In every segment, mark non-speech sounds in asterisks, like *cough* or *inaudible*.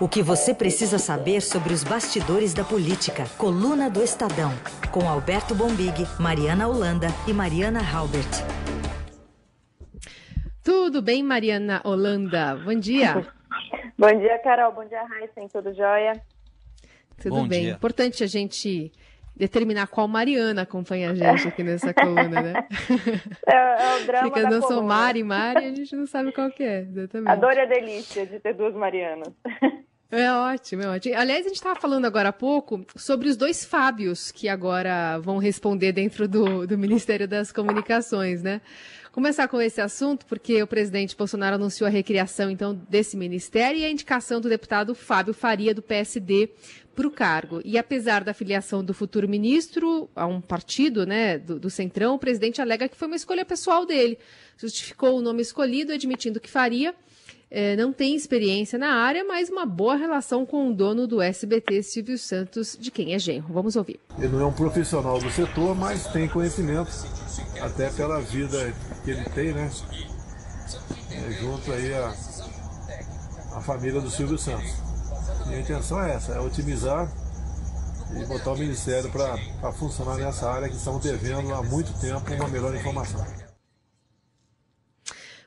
O que você precisa saber sobre os bastidores da política. Coluna do Estadão. Com Alberto Bombig, Mariana Holanda e Mariana Halbert. Tudo bem, Mariana Holanda? Bom dia. *laughs* Bom dia, Carol. Bom dia, Raíssa. Tudo jóia? Tudo Bom bem. Dia. Importante a gente determinar qual Mariana acompanha a gente aqui nessa coluna, né? *laughs* É, é o drama Fica, da eu sou Mari, Mari, a gente não sabe qual que é, exatamente. A dor e a delícia de ter duas Marianas. *laughs* É ótimo, é ótimo. Aliás, a gente estava falando agora há pouco sobre os dois Fábios que agora vão responder dentro do, do Ministério das Comunicações, né? Começar com esse assunto, porque o presidente Bolsonaro anunciou a recriação, então, desse ministério e a indicação do deputado Fábio Faria, do PSD, para o cargo. E apesar da filiação do futuro ministro a um partido né, do, do, Centrão, o presidente alega que foi uma escolha pessoal dele. Justificou o nome escolhido, admitindo que Faria eh, não tem experiência na área, mas uma boa relação com o dono do SBT, Silvio Santos, de quem é genro. Vamos ouvir. Ele não é um profissional do setor, mas tem conhecimento, até pela vida que ele tem, né? É, junto aí a, a família do Silvio Santos. E a intenção é essa, é otimizar e botar o Ministério para funcionar nessa área que estamos devendo há muito tempo uma melhor informação.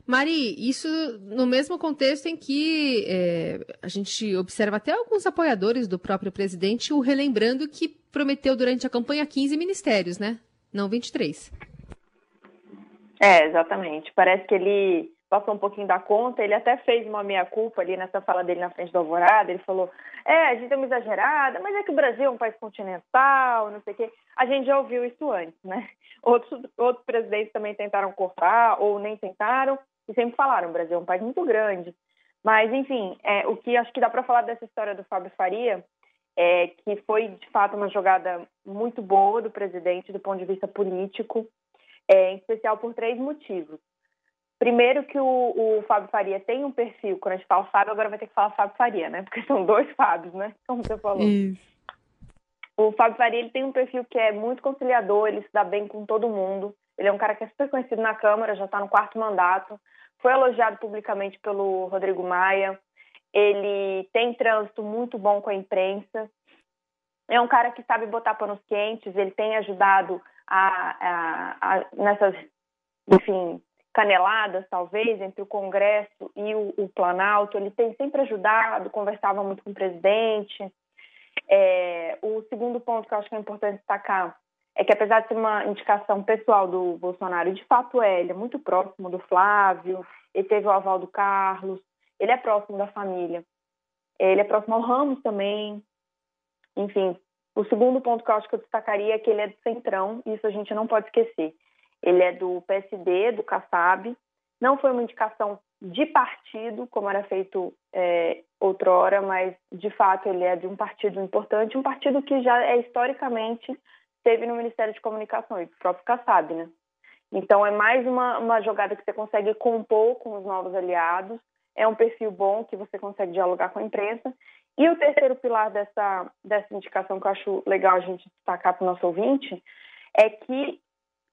Mari, isso no mesmo contexto em que é, a gente observa até alguns apoiadores do próprio presidente o relembrando que prometeu durante a campanha 15 ministérios, né? Não 23. É, exatamente. Parece que ele passou um pouquinho da conta. Ele até fez uma meia-culpa ali nessa fala dele na frente do Alvorada. Ele falou: é, a gente é uma exagerada, mas é que o Brasil é um país continental, não sei o quê. A gente já ouviu isso antes, né? *laughs* Outros, outros presidentes também tentaram cortar ou nem tentaram e sempre falaram: o Brasil é um país muito grande. Mas, enfim, é, o que acho que dá para falar dessa história do Fábio Faria é que foi, de fato, uma jogada muito boa do presidente do ponto de vista político, é, em especial por três motivos. Primeiro que o, o, Fábio Faria tem um perfil, quando a gente fala Fábio, agora vai ter que falar Fábio Faria, né? Porque são dois Fábios, né? Como você falou. Isso. O Fábio Faria ele tem um perfil que é muito conciliador, ele se dá bem com todo mundo. Ele é um cara que é super conhecido na Câmara, já está no quarto mandato. Foi elogiado publicamente pelo Rodrigo Maia. Ele tem trânsito muito bom com a imprensa. É um cara que sabe botar panos quentes. Ele tem ajudado a, a, a nessas, enfim, caneladas, talvez, entre o Congresso e o, o Planalto. Ele tem sempre ajudado, conversava muito com o presidente. É, o segundo ponto que eu acho que é importante destacar é que, apesar de ser uma indicação pessoal do Bolsonaro, de fato é, ele é muito próximo do Flávio, ele teve o aval do Carlos, ele é próximo da família. Ele é próximo ao Ramos também. Enfim, o segundo ponto que eu acho que eu destacaria é que ele é do Centrão, isso a gente não pode esquecer. Ele é do PSD, do Kassab. Não foi uma indicação de partido, como era feito é, outrora, mas de fato ele é de um partido importante, um partido que já é historicamente teve no Ministério de Comunicações, o próprio Kassab, né? Então é mais uma, uma jogada que você consegue compor com os novos aliados, é um perfil bom que você consegue dialogar com a imprensa. E o terceiro pilar dessa, dessa indicação que eu acho legal a gente destacar para o nosso ouvinte é que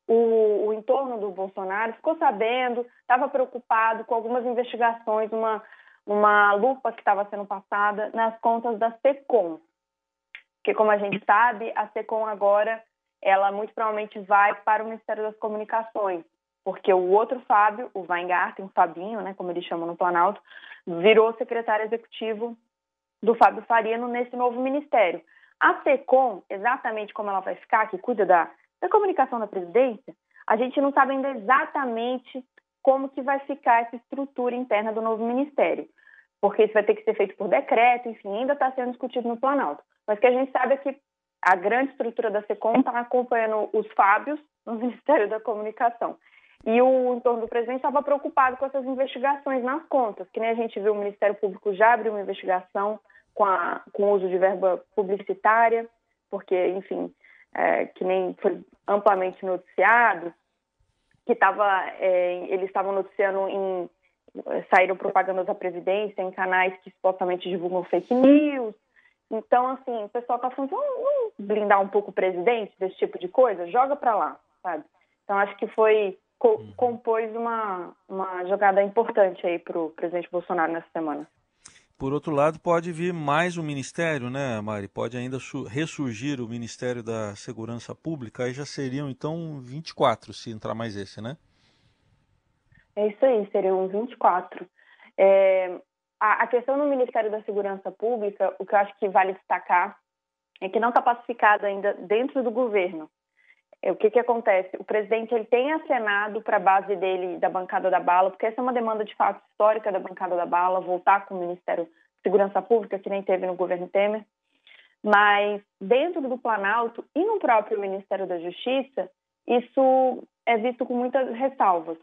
o, o entorno do Bolsonaro ficou sabendo, estava preocupado com algumas investigações, uma, uma lupa que estava sendo passada nas contas da SECOM. Porque, como a gente sabe, a SECOM agora, ela muito provavelmente vai para o Ministério das Comunicações, porque o outro Fábio, o Weingarten, o Fabinho, né, como eles chamam no Planalto, virou secretário executivo do Fábio Faria nesse novo ministério. A SECOM, exatamente como ela vai ficar, que cuida da da comunicação da presidência, a gente não sabe ainda exatamente como que vai ficar essa estrutura interna do novo ministério, porque isso vai ter que ser feito por decreto, enfim, ainda está sendo discutido no Planalto. Mas que a gente sabe é que a grande estrutura da SECOM está acompanhando os Fábios no *laughs* Ministério da Comunicação. E o entorno do presidente estava preocupado com essas investigações nas contas, que nem a gente viu o Ministério Público já abriu uma investigação com, a, com o uso de verba publicitária, porque, enfim, é, que nem foi amplamente noticiado, que tava, é, eles estavam noticiando em saíram propagandas da Previdência em canais que supostamente divulgam fake news. Então, assim, o pessoal está falando, vamos, vamos blindar um pouco o presidente desse tipo de coisa? Joga para lá, sabe? Então, acho que foi, co uhum. compôs uma, uma jogada importante aí para o presidente Bolsonaro nessa semana. por outro lado, pode vir mais um ministério, né, Mari? Pode ainda ressurgir o Ministério da Segurança Pública, aí já seriam então 24, se entrar mais esse, né? É isso aí, seriam 24. É, a, questão do Ministério da Segurança Pública, o que eu acho que vale destacar é que não está pacificado ainda dentro do governo. É, o que, que acontece? O presidente ele tem acenado para a base dele da bancada da bala, porque essa é uma demanda de fato histórica da bancada da bala, voltar com o Ministério de Segurança Pública, que nem teve no governo Temer. Mas dentro do Planalto e no próprio Ministério da Justiça, isso é visto com muitas ressalvas.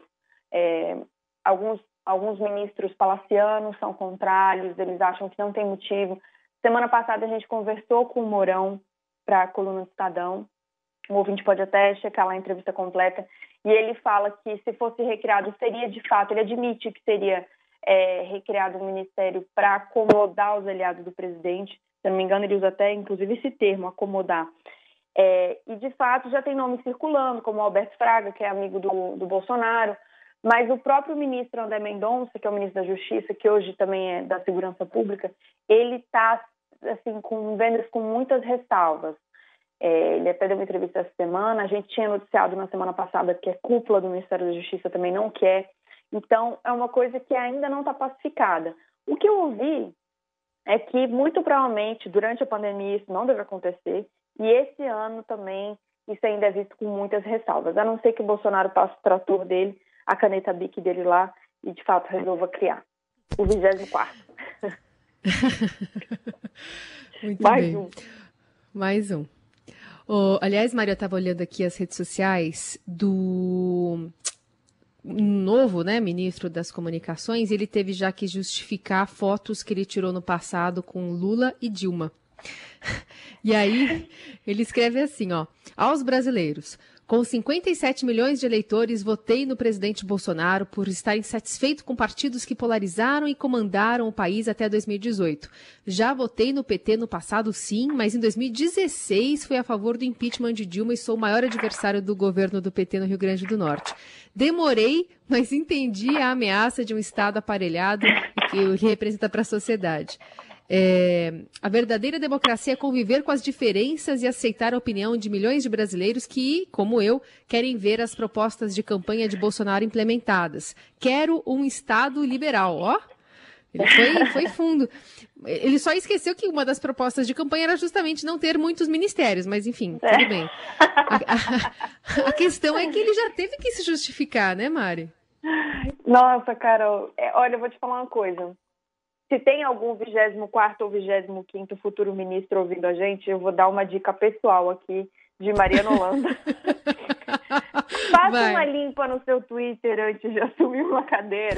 É, alguns, alguns ministros palacianos são contrários, eles acham que não tem motivo. Semana passada a gente conversou com o Mourão para a coluna do Estadão o ouvinte pode até checar lá a entrevista completa, e ele fala que se fosse recriado, seria de fato, ele admite que seria é, recriado um ministério para acomodar os aliados do presidente, se eu não me engano, ele usa até, inclusive, esse termo, acomodar. É, e, de fato, já tem nomes circulando, como Alberto Fraga, que é amigo do, do Bolsonaro, mas o próprio ministro André Mendonça, que é o ministro da Justiça, que hoje também é da Segurança Pública, ele está assim, com, vendo isso com muitas ressalvas. É, ele até deu uma entrevista essa semana. A gente tinha noticiado na semana passada que a cúpula do Ministério da Justiça também não quer. Então, é uma coisa que ainda não está pacificada. O que eu ouvi é que, muito provavelmente, durante a pandemia, isso não deve acontecer. E esse ano também, isso ainda é visto com muitas ressalvas. A não ser que o Bolsonaro passe o trator dele, a caneta BIC dele lá, e de fato resolva criar o 24. *laughs* Muito Mais bem. um. Mais um. Oh, aliás, Maria, eu estava olhando aqui as redes sociais do novo né, ministro das Comunicações. Ele teve já que justificar fotos que ele tirou no passado com Lula e Dilma. *laughs* E aí, ele escreve assim, ó, aos brasileiros, com 57 milhões de eleitores, votei no presidente Bolsonaro por estar insatisfeito com partidos que polarizaram e comandaram o país até 2018. Já votei no PT no passado, sim, mas em 2016 fui a favor do impeachment de Dilma e sou o maior adversário do governo do PT no Rio Grande do Norte. Demorei, mas entendi a ameaça de um Estado aparelhado e que representa para a sociedade. É, a verdadeira democracia é conviver com as diferenças e aceitar a opinião de milhões de brasileiros que, como eu, querem ver as propostas de campanha de Bolsonaro implementadas. Quero um Estado liberal, ó. Ele foi, foi fundo. Ele só esqueceu que uma das propostas de campanha era justamente não ter muitos ministérios, mas enfim, tudo é. bem. A, a, a, questão é que ele já teve que se justificar, né, Mari? Nossa, Carol, é, olha, eu vou te falar uma coisa. Se tem algum 24 ou 25 futuro ministro ouvindo a gente, eu vou dar uma dica pessoal aqui de Mariana Holanda. *laughs* Faça Vai. uma limpa no seu Twitter antes de assumir uma cadeira.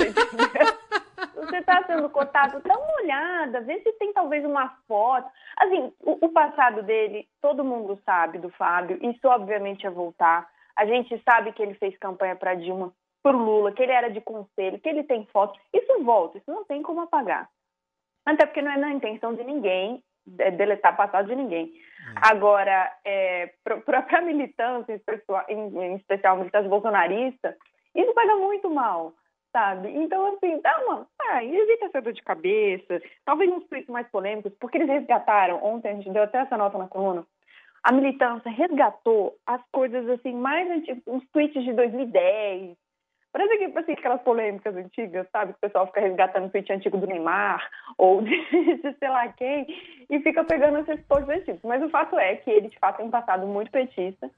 você está sendo cotado, dá uma olhada, vê se tem talvez uma foto. Assim, o, o, passado dele, todo mundo sabe do Fábio, isso obviamente é voltar. A gente sabe que ele fez campanha para Dilma, para o Lula, que ele era de conselho, que ele tem foto. Isso volta, isso não tem como apagar. Até porque não é na intenção de ninguém deletar passado de ninguém. É. Agora, é, para a militância, em, especial militância bolsonarista, isso pega muito mal, sabe? Então, assim, dá uma. Ah, evita essa dor de cabeça, talvez uns tweets mais polêmicos, porque eles resgataram, ontem a gente deu até essa nota na coluna, a militância resgatou as coisas assim mais antigas, uns tweets de 2010, Parece que, assim, aquelas polêmicas antigas, sabe? Que o pessoal fica resgatando o tweet antigo do Neymar ou *laughs* de, de, sei lá quem e fica pegando esses posts antigos. Mas o fato é que ele, de fato, tem um passado muito petista,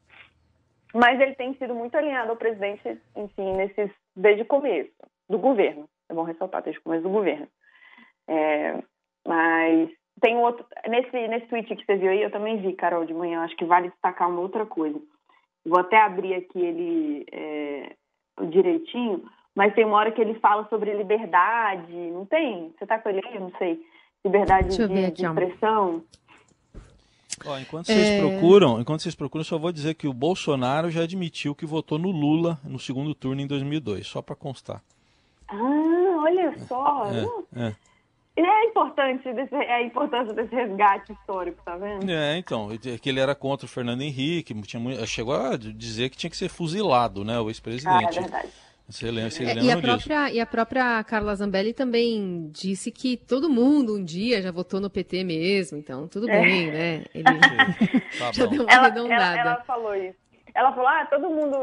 mas ele tem sido muito alinhado ao presidente, enfim, nesses, desde o começo do governo. É bom ressaltar, desde o começo do governo. É, mas tem outro. Nesse, nesse tweet que você viu aí, eu também vi, Carol, de manhã. Acho que vale destacar uma outra coisa. Vou até abrir aqui ele. É, direitinho, mas tem uma hora que ele fala sobre liberdade, não tem? Você está com ele aí? Não sei. Liberdade de, aqui, de, expressão. Ó, enquanto vocês é... procuram, enquanto vocês procuram, só vou dizer que o Bolsonaro já admitiu que votou no Lula no segundo turno em 2002, só para constar. Ah, olha só. É, é. É importante desse, é a importância desse resgate histórico, tá vendo? É, então, que ele era contra o Fernando Henrique, tinha, chegou a dizer que tinha que ser fuzilado, né, o ex-presidente. Ah, é verdade. Você lembra, vocês é, e, a própria, e a própria Carla Zambelli também disse que todo mundo um dia já votou no PT mesmo, então tudo é. bem, né? Ele *laughs* tá *laughs* já deu uma ela, ela, ela, falou isso. Ela falou, ah, todo mundo.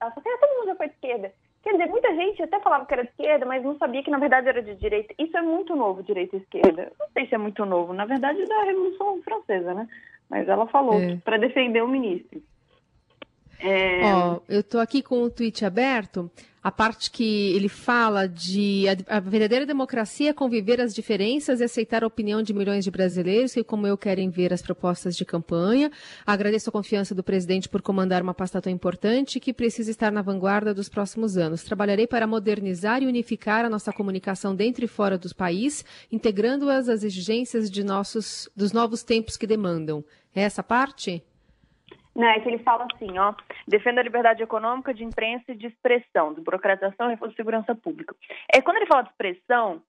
Ela falou, ah, todo mundo já foi de esquerda. Quer dizer, muita gente até falava que era de esquerda, mas não sabia que na verdade era de direita. Isso é muito novo, direita e esquerda. Não sei se é muito novo. Na verdade, é da Revolução Francesa, né? Mas ela falou é. para defender o ministro. É... Ó, eu tô aqui com o tweet aberto a parte que ele fala de a, verdadeira democracia é conviver as diferenças e aceitar a opinião de milhões de brasileiros que, como eu, querem ver as propostas de campanha. Agradeço a confiança do presidente por comandar uma pasta tão importante que precisa estar na vanguarda dos próximos anos. Trabalharei para modernizar e unificar a nossa comunicação dentro e fora do país, integrando-as às exigências de nossos, dos novos tempos que demandam. É essa parte? Né, que ele fala assim, ó, defenda a liberdade econômica de imprensa e de expressão, de burocratização e de segurança pública. É, quando ele fala de expressão,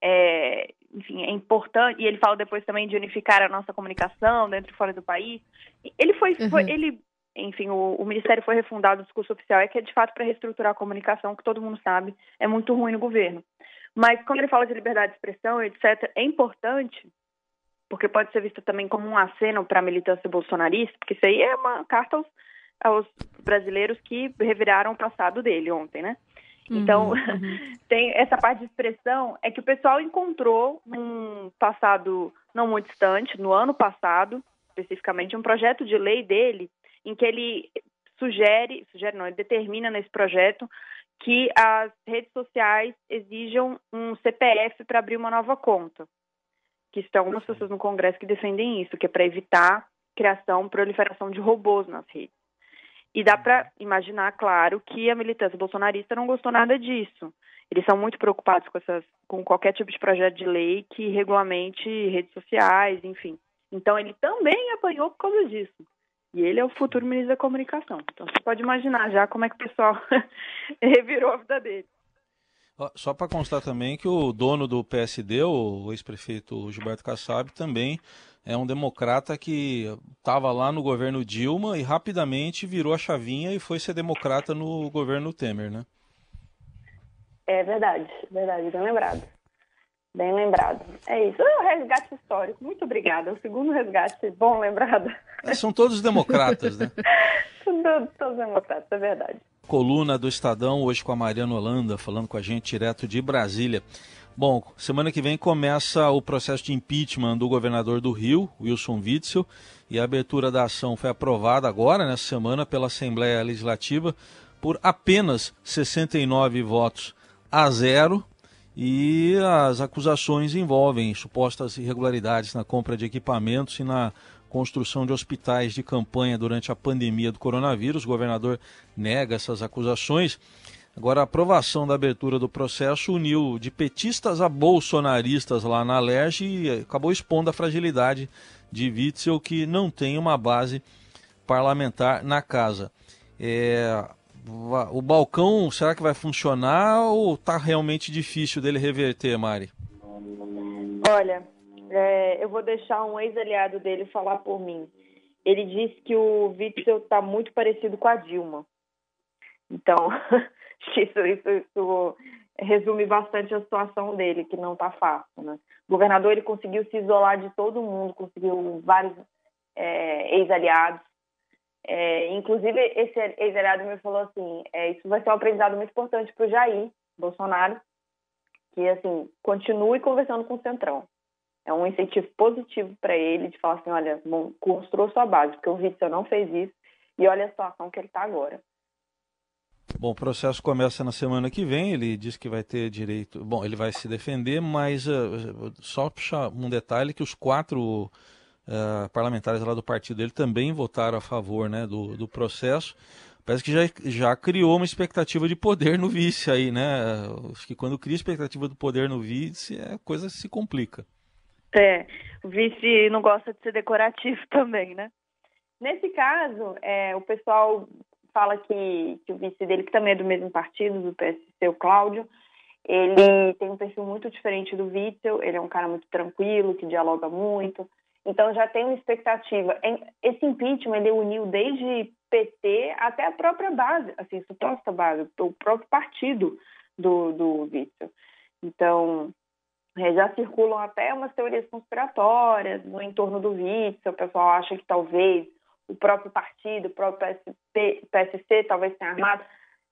é, enfim, é importante, e ele fala depois também de unificar a nossa comunicação dentro e fora do país, ele foi, uhum. foi ele, enfim, o, o, Ministério foi refundado, o discurso oficial é que é de fato para reestruturar a comunicação, que todo mundo sabe, é muito ruim no governo. Mas quando ele fala de liberdade de expressão, etc., é importante porque pode ser visto também como um aceno para a militância bolsonarista, porque isso aí é uma carta aos, aos brasileiros que reviraram o passado dele ontem, né? Então, uhum, uhum. *laughs* tem essa parte de expressão é que o pessoal encontrou num passado não muito distante, no ano passado, especificamente, um projeto de lei dele em que ele sugere, sugere não, ele determina nesse projeto que as redes sociais exijam um CPF para abrir uma nova conta que estão algumas pessoas no Congresso que defendem isso, que é para evitar criação, proliferação de robôs nas redes. E dá para imaginar, claro, que a militância bolsonarista não gostou nada disso. Eles são muito preocupados com, essas, com qualquer tipo de projeto de lei que regulamente redes sociais, enfim. Então ele também apanhou por causa disso. E ele é o futuro ministro da comunicação. Então você pode imaginar já como é que o pessoal *laughs* revirou a vida dele. Só para constar também que o dono do PSD, o ex-prefeito Gilberto Kassab, também é um democrata que estava lá no governo Dilma e rapidamente virou a chavinha e foi ser democrata no governo Temer, né? É verdade, verdade, bem lembrado. Bem lembrado. É isso. É o resgate histórico. Muito obrigada. É o segundo resgate bom lembrado. É, são todos democratas, né? *laughs* todos, todos democratas, é verdade coluna do Estadão, hoje com a Mariana Holanda, falando com a gente direto de Brasília. Bom, semana que vem começa o processo de impeachment do governador do Rio, Wilson Witzel, e a abertura da ação foi aprovada agora, nessa semana, pela Assembleia Legislativa, por apenas 69 votos a zero, e as acusações envolvem supostas irregularidades na compra de equipamentos e na construção de hospitais de campanha durante a pandemia do coronavírus. O governador nega essas acusações. Agora, a aprovação da abertura do processo uniu de petistas a bolsonaristas lá na Alerj e acabou expondo a fragilidade de Witzel, que não tem uma base parlamentar na casa. É, o balcão, será que vai funcionar ou está realmente difícil dele reverter, Mari? Olha, é, eu vou deixar um ex-aliado dele falar por mim. Ele disse que o Witzel está muito parecido com a Dilma. Então, *laughs* isso, isso, isso, resume bastante a situação dele, que não está fácil. Né? O governador ele conseguiu se isolar de todo mundo, conseguiu vários é, ex-aliados. É, inclusive, esse ex-aliado me falou assim: é, isso vai ser um aprendizado muito importante para o Jair Bolsonaro, que assim continue conversando com o Centrão é um incentivo positivo para ele de falar assim, olha, construiu sua base, porque o Witzel não fez isso e olha a situação que ele está agora. Bom, o processo começa na semana que vem. Ele diz que vai ter direito. Bom, ele vai se defender, mas uh, só um detalhe que os quatro uh, parlamentares lá do partido dele também votaram a favor, né, do, do processo. Parece que já, já criou uma expectativa de poder no vice aí, né? Acho que quando cria expectativa do poder no vice, a coisa se complica. É, o vice não gosta de ser decorativo *laughs* também, né? Nesse caso, é, o pessoal fala que, que, o vice dele, que também é do mesmo partido, do PSC, o Cláudio, ele tem um perfil muito diferente do Witzel, ele é um cara muito tranquilo, que dialoga muito, Então já tem uma expectativa. Esse impeachment ele uniu desde PT até a própria base, assim, suposta base, o próprio partido do, do Witzel. Então, é, já circulam até umas teorias conspiratórias no entorno do Witzel. O pessoal acha que talvez o próprio partido, o próprio PSP, PSC talvez tenha armado.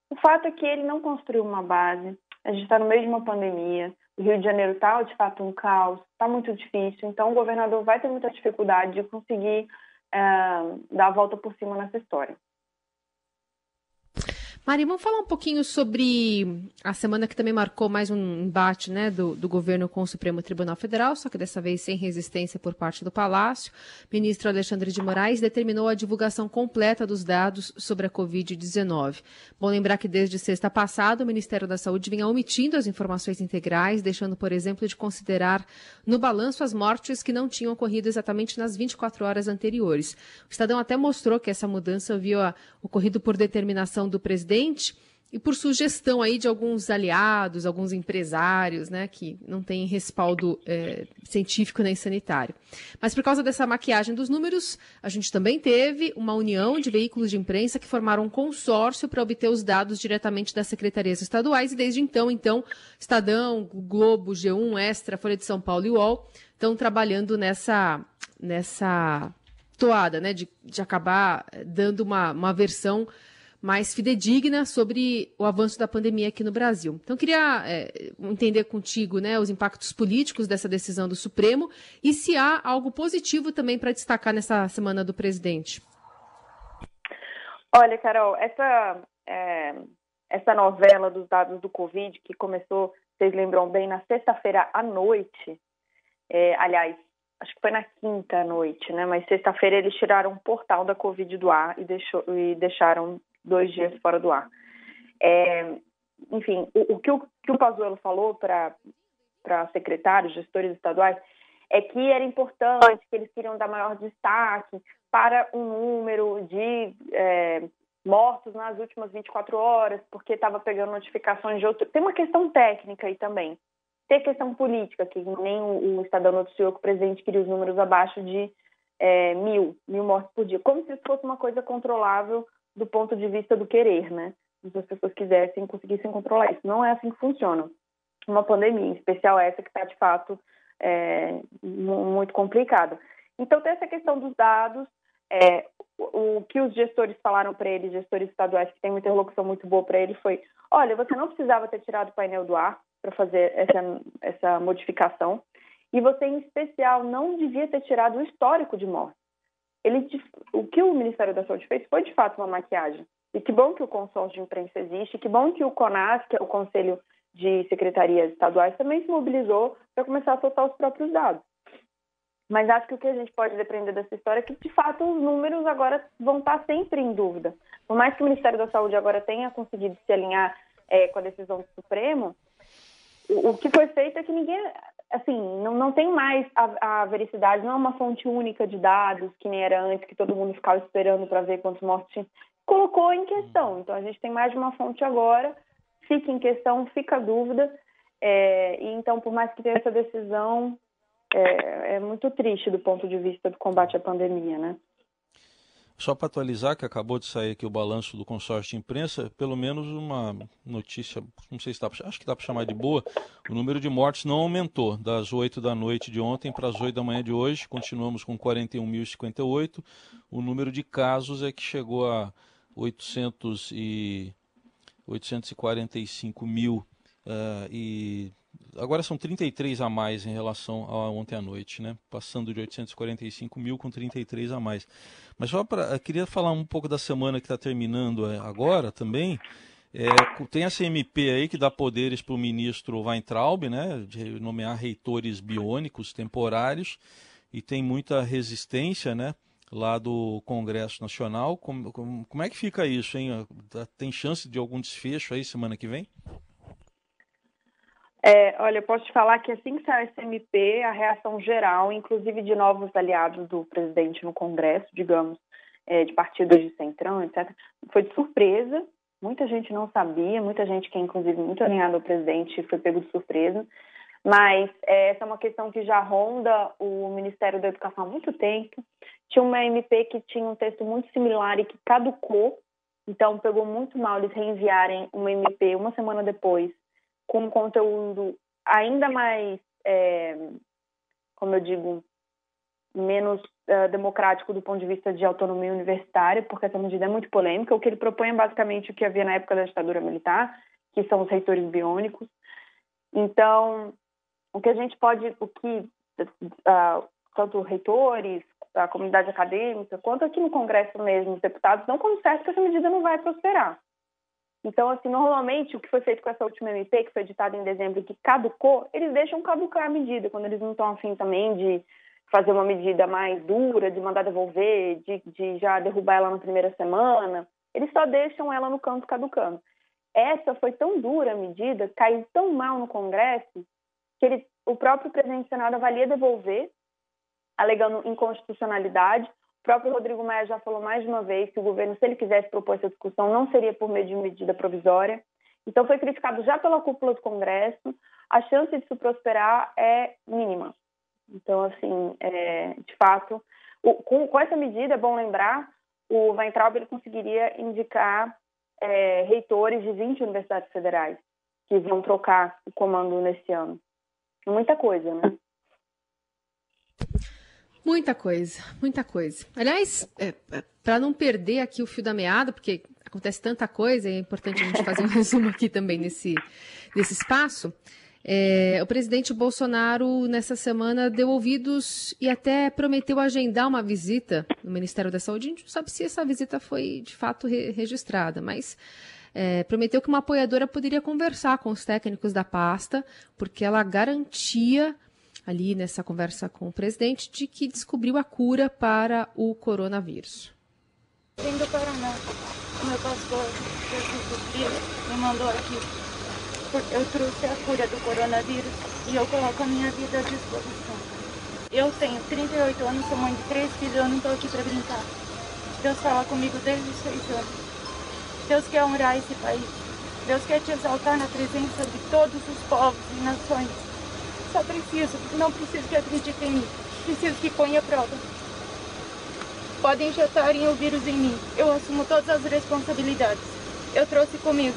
O fato é que ele não construiu uma base. A gente está no meio de uma pandemia. O Rio de Janeiro está, de fato, um caos. Está muito difícil. Então, o governador vai ter muita dificuldade de conseguir é, dar a volta por cima nessa história. Mari, vamos falar um pouquinho sobre a semana que também marcou mais um embate né, do, do, governo com o Supremo Tribunal Federal, só que dessa vez sem resistência por parte do Palácio. Ministro Alexandre de Moraes determinou a divulgação completa dos dados sobre a Covid-19. Bom lembrar que desde sexta passada o Ministério da Saúde vinha omitindo as informações integrais, deixando, por exemplo, de considerar no balanço as mortes que não tinham ocorrido exatamente nas 24 horas anteriores. O Estadão até mostrou que essa mudança havia ocorrido por determinação do presidente presidente e por sugestão aí de alguns aliados, alguns empresários, né, que não têm respaldo é, científico nem sanitário. Mas por causa dessa maquiagem dos números, a gente também teve uma união de veículos de imprensa que formaram um consórcio para obter os dados diretamente das secretarias estaduais e desde então, então, Estadão, Globo, G1, Extra, Folha de São Paulo e UOL estão trabalhando nessa nessa toada, né, de, de acabar dando uma, uma versão mais fidedigna sobre o avanço da pandemia aqui no Brasil. Então, queria é, entender contigo né, os impactos políticos dessa decisão do Supremo e se há algo positivo também para destacar nessa semana do presidente. Olha, Carol, essa, é, essa novela dos dados do Covid, que começou, vocês lembram bem, na sexta-feira à noite, é, aliás, acho que foi na quinta noite, né? Mas sexta-feira eles tiraram o portal da Covid do ar e, deixou, e deixaram dois dias fora do ar. É, enfim, o, o, que o que o Pazuello falou para secretários, gestores estaduais, é que era importante, que eles queriam dar maior destaque para um número de é, mortos nas últimas 24 horas, porque estava pegando notificações de outro. Tem uma questão técnica aí também. Tem questão política, que nem o, o Estadão noticiou que o presidente queria os números abaixo de é, mil, mil mortes por dia, como se isso fosse uma coisa controlável do ponto de vista do querer, né? Se as pessoas quisessem, conseguissem controlar isso. Não é assim que funciona. Uma pandemia, em especial essa que está, de fato, é, muito complicada. Então, tem essa questão dos dados, é, o que os gestores falaram para ele, gestores estaduais que têm uma interlocução muito boa para ele, foi: olha, você não precisava ter tirado o painel do ar para fazer essa, essa modificação, e você, em especial, não devia ter tirado o histórico de morte ele, o que o Ministério da Saúde fez foi de fato uma maquiagem. E que bom que o consórcio de imprensa existe, que bom que o CONAS, que é o Conselho de Secretarias Estaduais, também se mobilizou para começar a soltar os próprios dados. Mas acho que o que a gente pode depender dessa história é que, de fato, os números agora vão estar sempre em dúvida. Por mais que o Ministério da Saúde agora tenha conseguido se alinhar é, com a decisão do Supremo, o, o que foi feito é que ninguém assim, não, não tem mais a, a vericidade, não é uma fonte única de dados, que nem era antes, que todo mundo ficava esperando para ver quantos mortos tinha. Colocou em questão. Então, a gente tem mais de uma fonte agora, fica em questão, fica a dúvida. É, e então, por mais que tenha essa decisão, é, é muito triste do ponto de vista do combate à pandemia, né? Só para atualizar, que acabou de sair aqui o balanço do consórcio de imprensa, pelo menos uma notícia, não sei se dá acho que dá para chamar de boa, o número de mortes não aumentou das 8 da noite de ontem para as 8 da manhã de hoje, continuamos com 41.058. O número de casos é que chegou a 800 e 845 mil uh, e agora são 33 a mais em relação a ontem à noite, né? Passando de 845 mil com 33 a mais. Mas só para, queria falar um pouco da semana que está terminando é, agora também. É, tem a CMP aí que dá poderes para o ministro Weintraub, né? De nomear reitores biônicos temporários e tem muita resistência, né? Lá do Congresso Nacional. Como, como, como é que fica isso, hein? Tem chance de algum desfecho aí semana que vem? É, olha, eu posso te falar que assim que saiu a SMP, a reação geral, inclusive de novos aliados do presidente no Congresso, digamos, é, de partidos de centrão, etc., foi de surpresa. Muita gente não sabia, muita gente que é inclusive muito alinhada ao presidente foi pego de surpresa. Mas é, essa é uma questão que já ronda o Ministério da Educação há muito tempo. Tinha uma MP que tinha um texto muito similar e que caducou, então pegou muito mal eles reenviarem uma MP uma semana depois, com um conteúdo ainda mais, é, como eu digo, menos uh, democrático do ponto de vista de autonomia universitária, porque essa medida é muito polêmica. O que ele propõe é basicamente o que havia na época da ditadura militar, que são os reitores biônicos. Então, o que a gente pode, o que uh, tanto reitores, a comunidade acadêmica, quanto aqui no Congresso mesmo, os deputados, não certo que essa medida não vai prosperar. Então, assim, normalmente o que foi feito com essa última MP, que foi editada em dezembro que caducou, eles deixam caducar a medida, quando eles não estão afim também de fazer uma medida mais dura, de mandar devolver, de, de já derrubar ela na primeira semana. Eles só deixam ela no canto caducando. Essa foi tão dura a medida, caiu tão mal no Congresso, que ele, o próprio presidente do Senado avalia devolver, alegando inconstitucionalidade. O próprio Rodrigo Maia já falou mais de uma vez que o governo, se ele quisesse propor essa discussão, não seria por meio de medida provisória. Então, foi criticado já pela cúpula do Congresso. A chance de isso prosperar é mínima. Então, assim, é, de fato, o, com, com, essa medida, é bom lembrar, o Weintraub ele conseguiria indicar é, reitores de 20 universidades federais que vão trocar o comando nesse ano. Muita coisa, né? Muita coisa, muita coisa. Aliás, é, é para não perder aqui o fio da meada, porque acontece tanta coisa, é importante a gente fazer *laughs* um resumo aqui também nesse, nesse espaço. É, o presidente Bolsonaro, nessa semana, deu ouvidos e até prometeu agendar uma visita no Ministério da Saúde. A gente não sabe se essa visita foi de fato re registrada, mas é, prometeu que uma apoiadora poderia conversar com os técnicos da pasta, porque ela garantia ali nessa conversa com o presidente de que descobriu a cura para o coronavírus. Vim do Paraná. O meu pastor, Jesus me mandou aqui eu trouxe a cura do coronavírus e eu coloco a minha vida à disposição. Eu tenho 38 anos, sou mãe de três filhos, eu não estou aqui para brincar. Deus fala comigo desde os seis anos. Deus quer honrar esse país. Deus quer te exaltar na presença de todos os povos e nações. Só preciso, não preciso que acredite em mim. Preciso que ponha a prova. Podem injetarem o vírus em mim. Eu assumo todas as responsabilidades. Eu trouxe comigo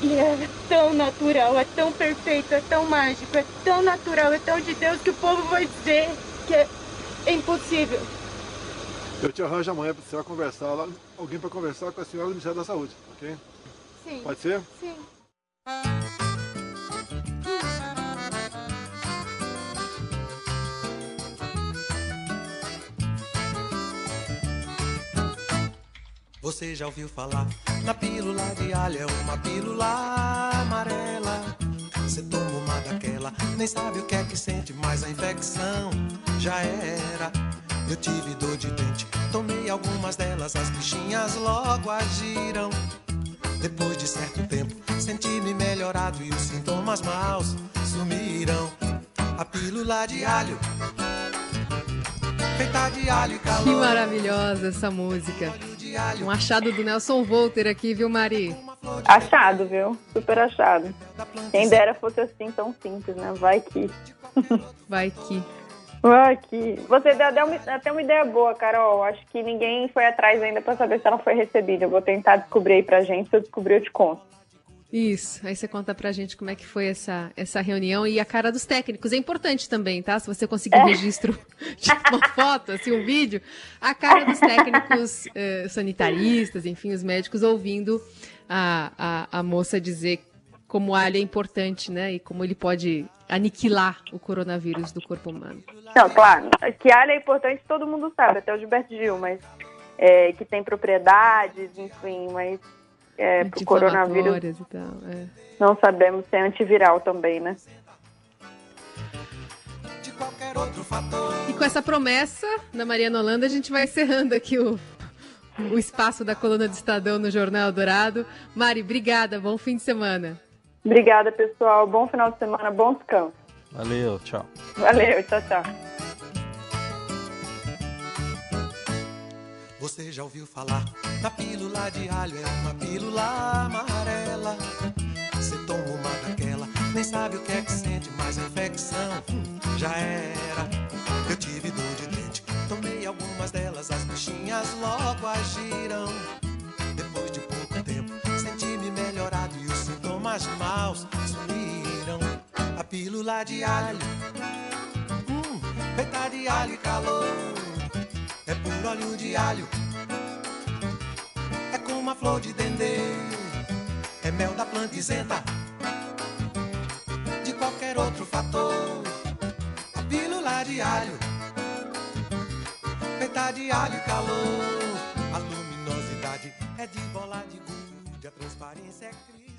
e é tão natural, é tão perfeito, é tão mágico, é tão natural, é tão de Deus que o povo vai dizer que é impossível. Eu te arranjo amanhã para você conversar lá, alguém para conversar com a senhora do Ministério da Saúde, ok? Sim. Pode ser? Sim. Você já ouviu falar na pílula de alho? É uma pílula amarela. Você toma uma daquela, nem sabe o que é que sente, mas a infecção já era. Eu tive dor de dente, tomei algumas delas, as bichinhas logo agiram. Depois de certo tempo, senti-me melhorado e os sintomas maus sumiram. A pílula de alho, feita de alho e calor. Que maravilhosa essa música. Um achado do Nelson Volter aqui, viu, Mari? Achado, viu? Super achado. Quem dera fosse assim tão simples, né? Vai que. Vai que. Vai que. Você deu até uma ideia boa, Carol. Acho que ninguém foi atrás ainda para saber se ela foi recebida. Eu vou tentar descobrir aí pra gente. Se eu descobrir, eu te conto. Isso, aí você conta pra gente como é que foi essa, essa reunião e a cara dos técnicos. É importante também, tá? Se você conseguir é. registro *laughs* de uma foto, assim, um vídeo, a cara dos técnicos eh, sanitaristas, enfim, os médicos ouvindo a, a, a moça dizer como o alho é importante, né? E como ele pode aniquilar o coronavírus do corpo humano. Não, claro, que alho é importante todo mundo sabe, até o Gilberto Gil, mas é, que tem propriedades, enfim, mas é, pro coronavírus. E tal, é. Não sabemos se é antiviral também, né? E com essa promessa da Mariana Holanda, a gente vai encerrando aqui o, o espaço da coluna do Estadão no Jornal Dourado. Mari, obrigada, bom fim de semana. Obrigada, pessoal. Bom final de semana, bom descanso. Valeu, tchau. Valeu, tchau, tchau. Você já ouviu falar da pílula de alho? É uma pílula amarela. Você toma uma daquela nem sabe o que é que sente, mas a infecção hum, já era. Eu tive dor de dente, tomei algumas delas, as bichinhas logo agiram. Depois de pouco tempo, senti-me melhorado e os sintomas maus sumiram. A pílula de alho, hum, de alho e calor, puro óleo de alho, é como a flor de dendê, é mel da planta isenta de qualquer outro fator. A pílula de alho, feita de alho calor, a luminosidade é de bola de gude, a transparência é cristal.